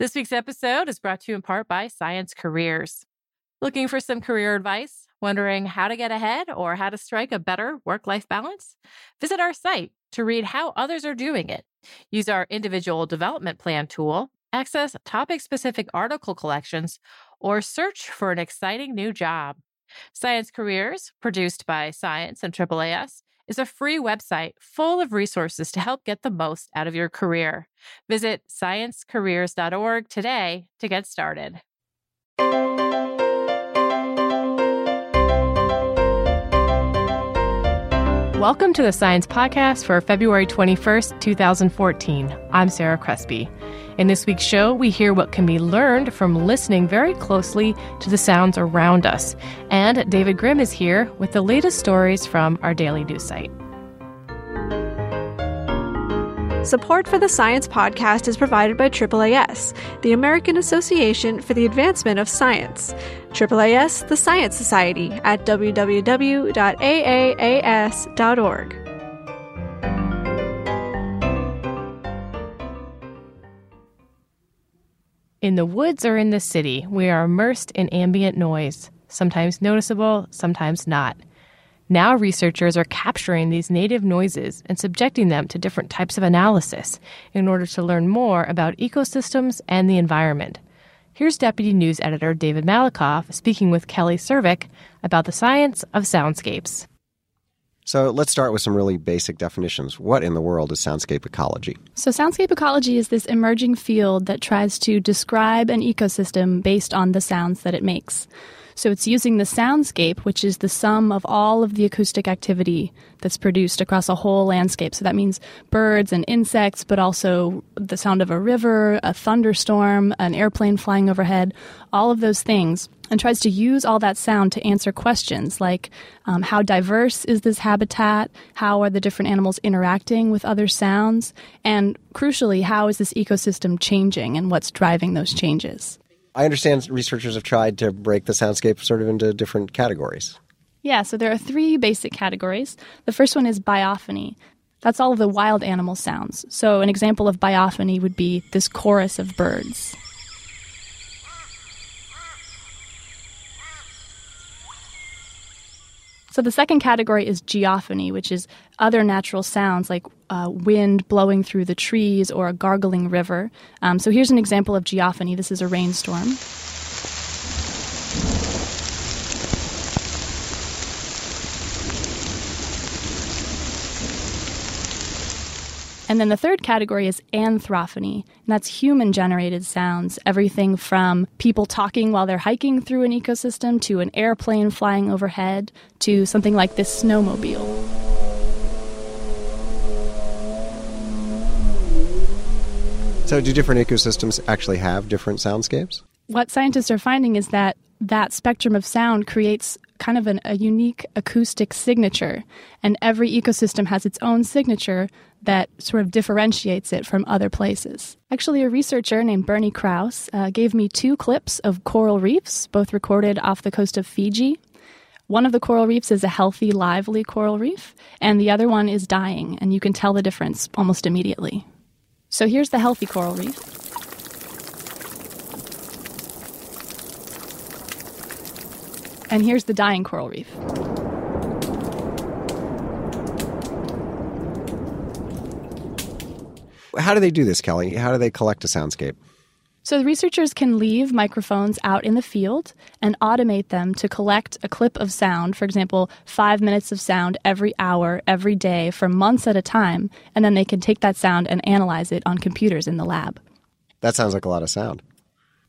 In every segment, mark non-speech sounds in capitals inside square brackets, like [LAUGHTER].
This week's episode is brought to you in part by Science Careers. Looking for some career advice? Wondering how to get ahead or how to strike a better work life balance? Visit our site to read how others are doing it. Use our individual development plan tool, access topic specific article collections, or search for an exciting new job. Science Careers, produced by Science and AAAS, is a free website full of resources to help get the most out of your career. Visit sciencecareers.org today to get started. Welcome to the Science Podcast for February 21st, 2014. I'm Sarah Crespi. In this week's show, we hear what can be learned from listening very closely to the sounds around us. And David Grimm is here with the latest stories from our daily news site. Support for the Science Podcast is provided by AAAS, the American Association for the Advancement of Science. AAAS, the Science Society, at www.aaas.org. In the woods or in the city, we are immersed in ambient noise, sometimes noticeable, sometimes not. Now, researchers are capturing these native noises and subjecting them to different types of analysis in order to learn more about ecosystems and the environment. Here's Deputy News Editor David Malakoff speaking with Kelly Servick about the science of soundscapes. So let's start with some really basic definitions. What in the world is soundscape ecology? So, soundscape ecology is this emerging field that tries to describe an ecosystem based on the sounds that it makes. So it's using the soundscape, which is the sum of all of the acoustic activity that's produced across a whole landscape. So that means birds and insects, but also the sound of a river, a thunderstorm, an airplane flying overhead, all of those things. And tries to use all that sound to answer questions like um, how diverse is this habitat? How are the different animals interacting with other sounds? And crucially, how is this ecosystem changing and what's driving those changes? I understand researchers have tried to break the soundscape sort of into different categories. Yeah, so there are three basic categories. The first one is biophony. That's all of the wild animal sounds. So, an example of biophony would be this chorus of birds. So the second category is geophony, which is other natural sounds like uh, wind blowing through the trees or a gargling river. Um, so here's an example of geophony. This is a rainstorm. And then the third category is anthrophony, and that's human generated sounds. Everything from people talking while they're hiking through an ecosystem to an airplane flying overhead to something like this snowmobile. So, do different ecosystems actually have different soundscapes? What scientists are finding is that that spectrum of sound creates kind of an, a unique acoustic signature, and every ecosystem has its own signature that sort of differentiates it from other places. Actually, a researcher named Bernie Krause uh, gave me two clips of coral reefs, both recorded off the coast of Fiji. One of the coral reefs is a healthy, lively coral reef, and the other one is dying, and you can tell the difference almost immediately. So here's the healthy coral reef. And here's the dying coral reef. How do they do this, Kelly? How do they collect a soundscape? So the researchers can leave microphones out in the field and automate them to collect a clip of sound, for example, five minutes of sound every hour, every day, for months at a time, and then they can take that sound and analyze it on computers in the lab. That sounds like a lot of sound.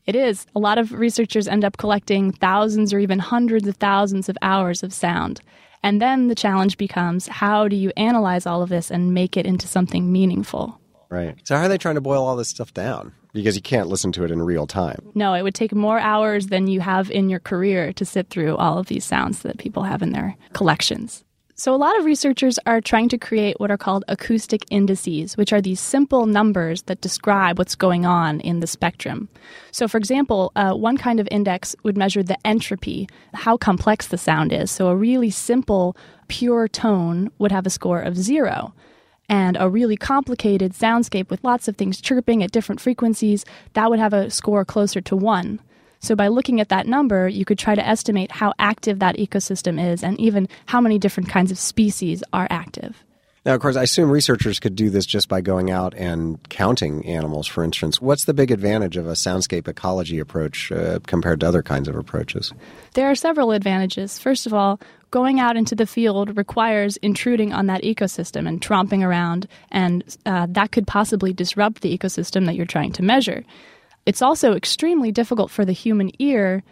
It is. A lot of researchers end up collecting thousands or even hundreds of thousands of hours of sound. And then the challenge becomes how do you analyze all of this and make it into something meaningful? Right. So, how are they trying to boil all this stuff down? Because you can't listen to it in real time. No, it would take more hours than you have in your career to sit through all of these sounds that people have in their collections. So, a lot of researchers are trying to create what are called acoustic indices, which are these simple numbers that describe what's going on in the spectrum. So, for example, uh, one kind of index would measure the entropy, how complex the sound is. So, a really simple, pure tone would have a score of zero and a really complicated soundscape with lots of things chirping at different frequencies, that would have a score closer to one. So, by looking at that number, you could try to estimate how active that ecosystem is and even how many different kinds of species are active. Now, of course, I assume researchers could do this just by going out and counting animals, for instance. What's the big advantage of a soundscape ecology approach uh, compared to other kinds of approaches? There are several advantages. First of all, going out into the field requires intruding on that ecosystem and tromping around, and uh, that could possibly disrupt the ecosystem that you're trying to measure. It's also extremely difficult for the human ear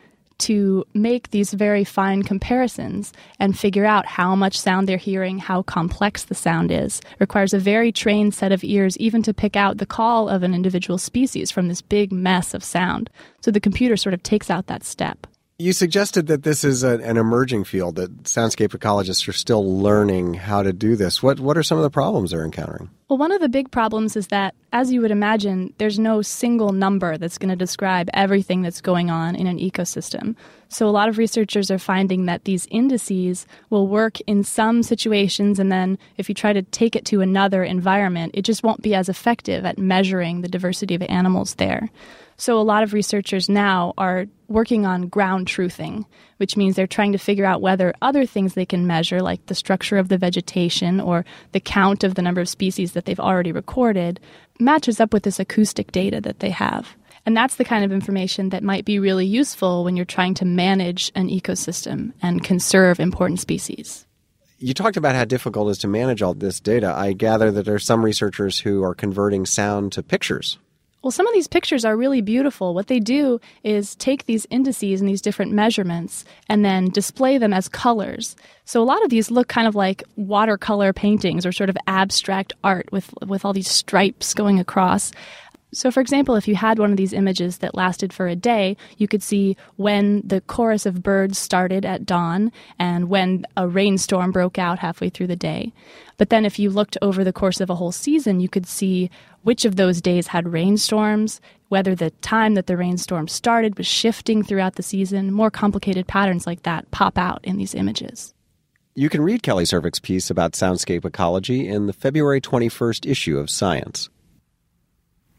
to make these very fine comparisons and figure out how much sound they're hearing, how complex the sound is. It requires a very trained set of ears even to pick out the call of an individual species from this big mess of sound. So the computer sort of takes out that step. You suggested that this is a, an emerging field, that soundscape ecologists are still learning how to do this. What, what are some of the problems they're encountering? Well, one of the big problems is that, as you would imagine, there's no single number that's going to describe everything that's going on in an ecosystem. So, a lot of researchers are finding that these indices will work in some situations, and then if you try to take it to another environment, it just won't be as effective at measuring the diversity of animals there. So, a lot of researchers now are working on ground truthing, which means they're trying to figure out whether other things they can measure, like the structure of the vegetation or the count of the number of species that they've already recorded, matches up with this acoustic data that they have. And that's the kind of information that might be really useful when you're trying to manage an ecosystem and conserve important species. You talked about how difficult it is to manage all this data. I gather that there are some researchers who are converting sound to pictures. Well, some of these pictures are really beautiful. What they do is take these indices and these different measurements and then display them as colors. So a lot of these look kind of like watercolor paintings or sort of abstract art with with all these stripes going across. So, for example, if you had one of these images that lasted for a day, you could see when the chorus of birds started at dawn and when a rainstorm broke out halfway through the day. But then, if you looked over the course of a whole season, you could see which of those days had rainstorms, whether the time that the rainstorm started was shifting throughout the season. More complicated patterns like that pop out in these images. You can read Kelly Servick's piece about soundscape ecology in the February 21st issue of Science.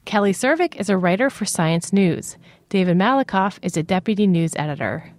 Kelly Servick is a writer for Science News. David Malakoff is a deputy news editor.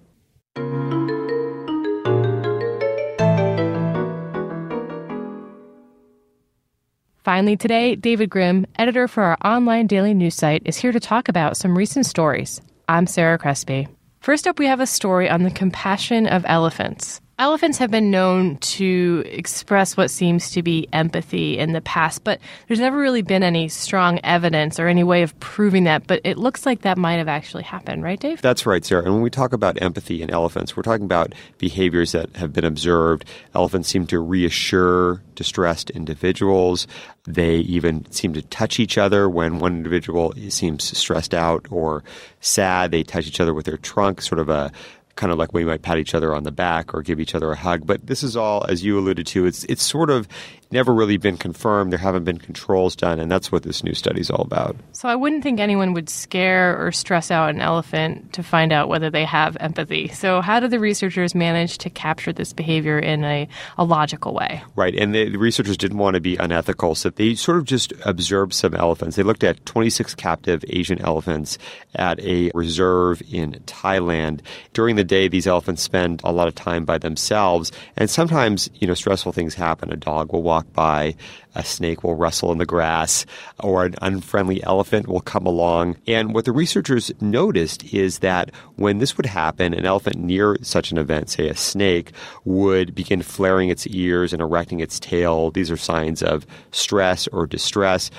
Finally, today, David Grimm, editor for our online daily news site, is here to talk about some recent stories. I'm Sarah Crespi. First up, we have a story on the compassion of elephants. Elephants have been known to express what seems to be empathy in the past, but there's never really been any strong evidence or any way of proving that. But it looks like that might have actually happened, right, Dave? That's right, Sarah. And when we talk about empathy in elephants, we're talking about behaviors that have been observed. Elephants seem to reassure distressed individuals. They even seem to touch each other when one individual seems stressed out or sad. They touch each other with their trunk, sort of a kind of like we might pat each other on the back or give each other a hug. But this is all, as you alluded to, it's it's sort of never really been confirmed. There haven't been controls done, and that's what this new study is all about. So I wouldn't think anyone would scare or stress out an elephant to find out whether they have empathy. So how do the researchers manage to capture this behavior in a, a logical way? Right, and the, the researchers didn't want to be unethical, so they sort of just observed some elephants. They looked at 26 captive Asian elephants at a reserve in Thailand. During the day, these elephants spend a lot of time by themselves, and sometimes, you know, stressful things happen. A dog will walk walk by, a snake will rustle in the grass, or an unfriendly elephant will come along. And what the researchers noticed is that when this would happen, an elephant near such an event, say a snake, would begin flaring its ears and erecting its tail. These are signs of stress or distress.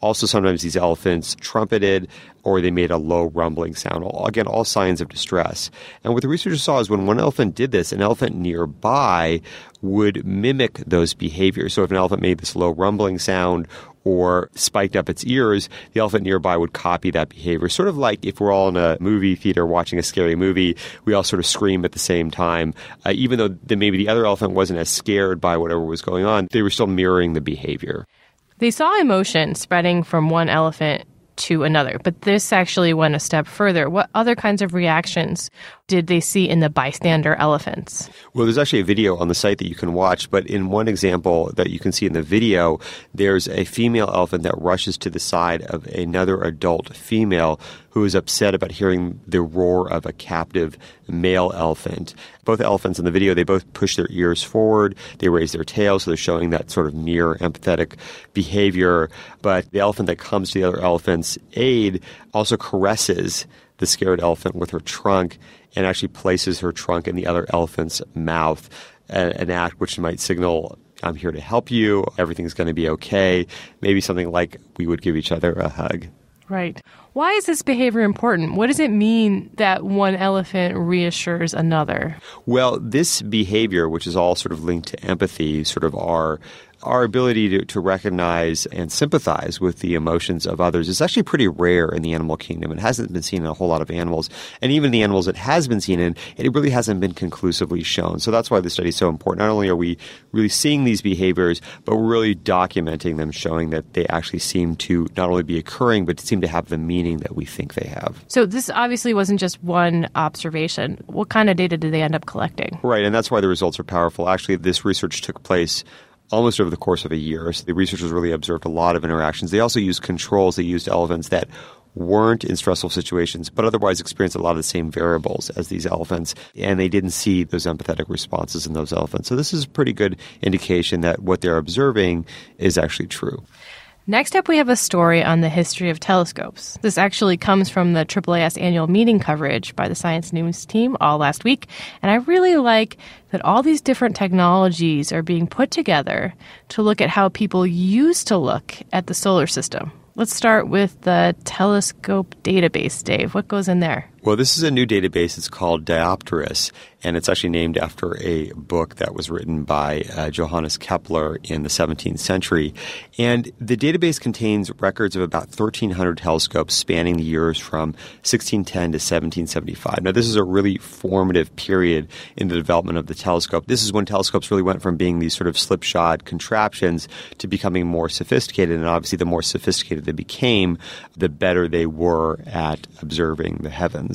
Also, sometimes these elephants trumpeted or they made a low rumbling sound. Again, all signs of distress. And what the researchers saw is when one elephant did this, an elephant nearby would mimic those behaviors. So if an elephant made this low rumbling sound or spiked up its ears, the elephant nearby would copy that behavior. Sort of like if we're all in a movie theater watching a scary movie, we all sort of scream at the same time. Uh, even though the, maybe the other elephant wasn't as scared by whatever was going on, they were still mirroring the behavior. They saw emotion spreading from one elephant to another, but this actually went a step further. What other kinds of reactions did they see in the bystander elephants? Well, there's actually a video on the site that you can watch, but in one example that you can see in the video, there's a female elephant that rushes to the side of another adult female who is upset about hearing the roar of a captive male elephant. Both elephants in the video, they both push their ears forward, they raise their tails, so they're showing that sort of near empathetic behavior. But the elephant that comes to the other elephant's aid also caresses the scared elephant with her trunk and actually places her trunk in the other elephant's mouth, an act which might signal I'm here to help you. Everything's going to be okay. Maybe something like we would give each other a hug. Right. Why is this behavior important? What does it mean that one elephant reassures another? Well, this behavior, which is all sort of linked to empathy, sort of our our ability to, to recognize and sympathize with the emotions of others is actually pretty rare in the animal kingdom. It hasn't been seen in a whole lot of animals. And even the animals it has been seen in, it really hasn't been conclusively shown. So that's why the study is so important. Not only are we really seeing these behaviors, but we're really documenting them, showing that they actually seem to not only be occurring, but seem to have the meaning that we think they have. So this obviously wasn't just one observation. What kind of data did they end up collecting? Right, and that's why the results are powerful. Actually, this research took place almost over the course of a year. So the researchers really observed a lot of interactions. They also used controls. They used elephants that weren't in stressful situations, but otherwise experienced a lot of the same variables as these elephants, and they didn't see those empathetic responses in those elephants. So this is a pretty good indication that what they're observing is actually true. Next up, we have a story on the history of telescopes. This actually comes from the AAAS annual meeting coverage by the Science News team all last week. And I really like that all these different technologies are being put together to look at how people used to look at the solar system. Let's start with the telescope database, Dave. What goes in there? Well, this is a new database. It's called Dioptrice, and it's actually named after a book that was written by uh, Johannes Kepler in the 17th century. And the database contains records of about 1,300 telescopes spanning the years from 1610 to 1775. Now, this is a really formative period in the development of the telescope. This is when telescopes really went from being these sort of slipshod contraptions to becoming more sophisticated. And obviously, the more sophisticated they became, the better they were at observing the heavens.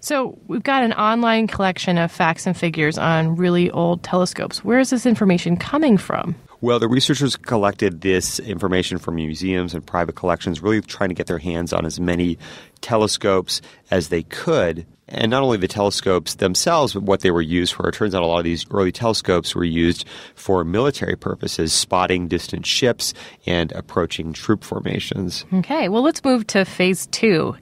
So we've got an online collection of facts and figures on really old telescopes. Where is this information coming from? Well, the researchers collected this information from museums and private collections, really trying to get their hands on as many telescopes as they could. And not only the telescopes themselves, but what they were used for. It turns out a lot of these early telescopes were used for military purposes, spotting distant ships and approaching troop formations. Okay, well, let's move to phase two.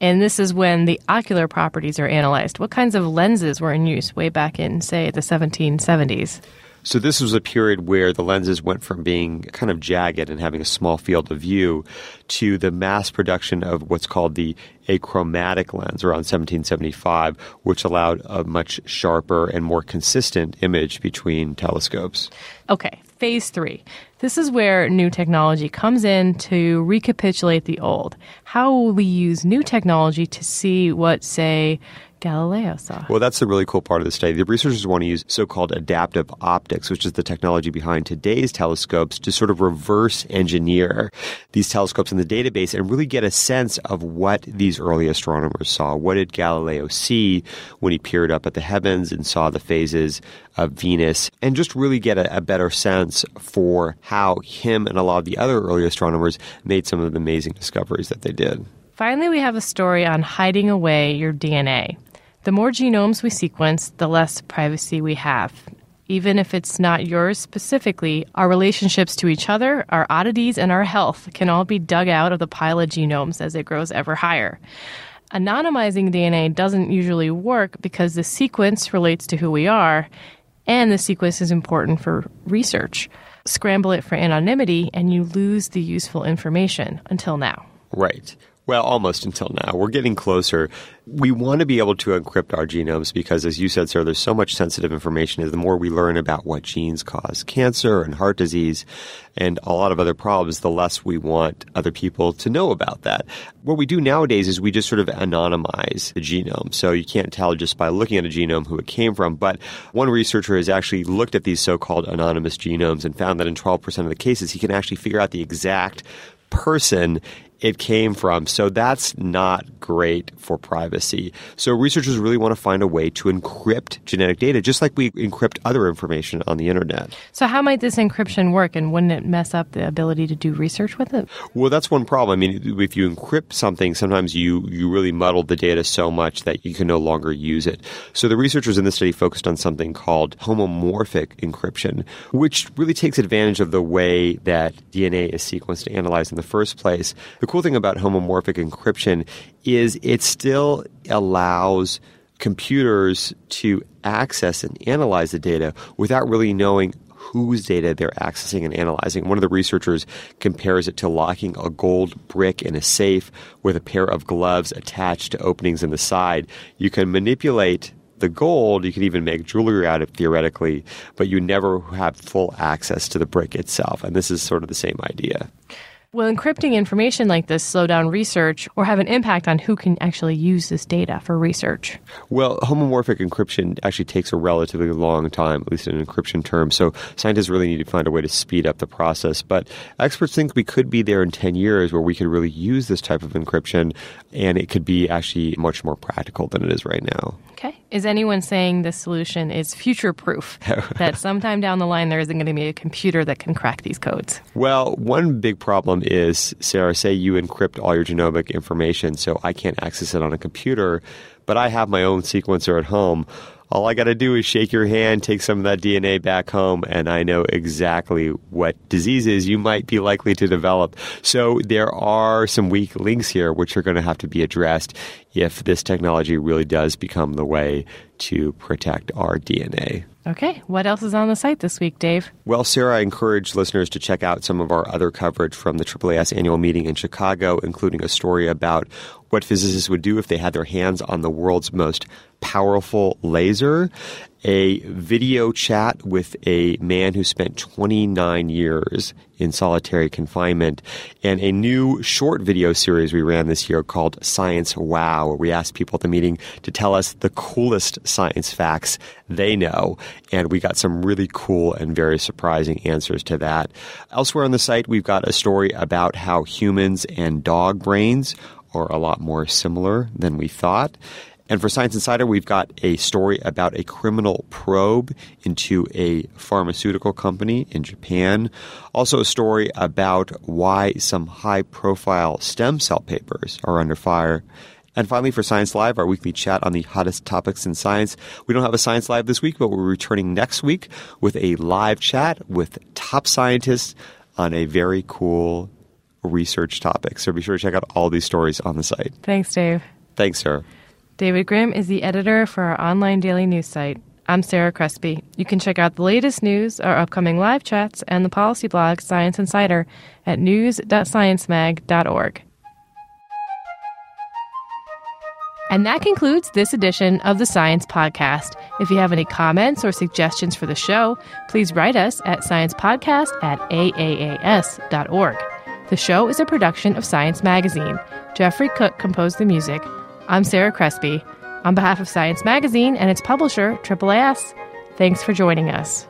And this is when the ocular properties are analyzed. What kinds of lenses were in use way back in, say, the 1770s? So this was a period where the lenses went from being kind of jagged and having a small field of view to the mass production of what's called the achromatic lens around 1775, which allowed a much sharper and more consistent image between telescopes. Okay, phase three. This is where new technology comes in to recapitulate the old. How will we use new technology to see what, say, Galileo saw. Well, that's the really cool part of the study. The researchers want to use so called adaptive optics, which is the technology behind today's telescopes, to sort of reverse engineer these telescopes in the database and really get a sense of what these early astronomers saw. What did Galileo see when he peered up at the heavens and saw the phases of Venus? And just really get a, a better sense for how him and a lot of the other early astronomers made some of the amazing discoveries that they did. Finally, we have a story on hiding away your DNA. The more genomes we sequence, the less privacy we have. even if it's not yours specifically, our relationships to each other, our oddities, and our health can all be dug out of the pile of genomes as it grows ever higher. Anonymizing DNA doesn't usually work because the sequence relates to who we are, and the sequence is important for research. Scramble it for anonymity, and you lose the useful information until now. Right. Well, almost until now. We're getting closer. We want to be able to encrypt our genomes because, as you said, sir, there's so much sensitive information. The more we learn about what genes cause cancer and heart disease and a lot of other problems, the less we want other people to know about that. What we do nowadays is we just sort of anonymize the genome. So you can't tell just by looking at a genome who it came from. But one researcher has actually looked at these so called anonymous genomes and found that in 12% of the cases, he can actually figure out the exact person it came from. So that's not great for privacy. So researchers really want to find a way to encrypt genetic data, just like we encrypt other information on the internet. So how might this encryption work, and wouldn't it mess up the ability to do research with it? Well, that's one problem. I mean, if you encrypt something, sometimes you you really muddle the data so much that you can no longer use it. So the researchers in this study focused on something called homomorphic encryption, which really takes advantage of the way that DNA is sequenced and analyzed in the first place. The cool thing about homomorphic encryption is it still allows computers to access and analyze the data without really knowing whose data they're accessing and analyzing. One of the researchers compares it to locking a gold brick in a safe with a pair of gloves attached to openings in the side. You can manipulate the gold, you can even make jewelry out of theoretically, but you never have full access to the brick itself. And this is sort of the same idea. Will encrypting information like this slow down research or have an impact on who can actually use this data for research? Well, homomorphic encryption actually takes a relatively long time, at least in encryption terms. So scientists really need to find a way to speed up the process. But experts think we could be there in 10 years where we could really use this type of encryption and it could be actually much more practical than it is right now. Okay. Is anyone saying this solution is future proof [LAUGHS] that sometime down the line there isn't going to be a computer that can crack these codes? Well, one big problem is, Sarah, say you encrypt all your genomic information, so I can't access it on a computer, but I have my own sequencer at home. All I got to do is shake your hand, take some of that DNA back home, and I know exactly what diseases you might be likely to develop. So there are some weak links here which are going to have to be addressed if this technology really does become the way to protect our DNA. Okay, what else is on the site this week, Dave? Well, Sarah, I encourage listeners to check out some of our other coverage from the AAAS annual meeting in Chicago, including a story about what physicists would do if they had their hands on the world's most powerful laser, a video chat with a man who spent 29 years in solitary confinement, and a new short video series we ran this year called Science Wow, where we asked people at the meeting to tell us the coolest science facts they know. And we got some really cool and very surprising answers to that. Elsewhere on the site, we've got a story about how humans and dog brains are a lot more similar than we thought. And for Science Insider, we've got a story about a criminal probe into a pharmaceutical company in Japan. Also, a story about why some high profile stem cell papers are under fire. And finally, for Science Live, our weekly chat on the hottest topics in science. We don't have a Science Live this week, but we're returning next week with a live chat with top scientists on a very cool research topic. So be sure to check out all these stories on the site. Thanks, Dave. Thanks, Sarah. David Grimm is the editor for our online daily news site. I'm Sarah Crespi. You can check out the latest news, our upcoming live chats, and the policy blog Science Insider at news.sciencemag.org. And that concludes this edition of the Science Podcast. If you have any comments or suggestions for the show, please write us at sciencepodcast at aaas.org. The show is a production of Science Magazine. Jeffrey Cook composed the music. I'm Sarah Crespi. On behalf of Science Magazine and its publisher, AAAS, thanks for joining us.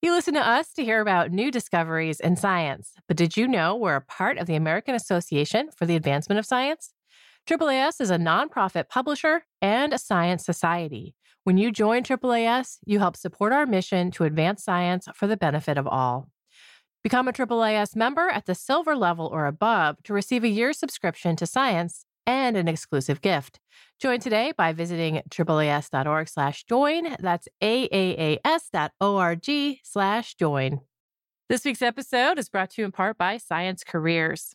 You listen to us to hear about new discoveries in science, but did you know we're a part of the American Association for the Advancement of Science? AAAS is a nonprofit publisher and a science society. When you join AAAS, you help support our mission to advance science for the benefit of all. Become a AAAS member at the silver level or above to receive a year's subscription to science and an exclusive gift. Join today by visiting AAAS.org slash join. That's AAAS.org slash join. This week's episode is brought to you in part by Science Careers.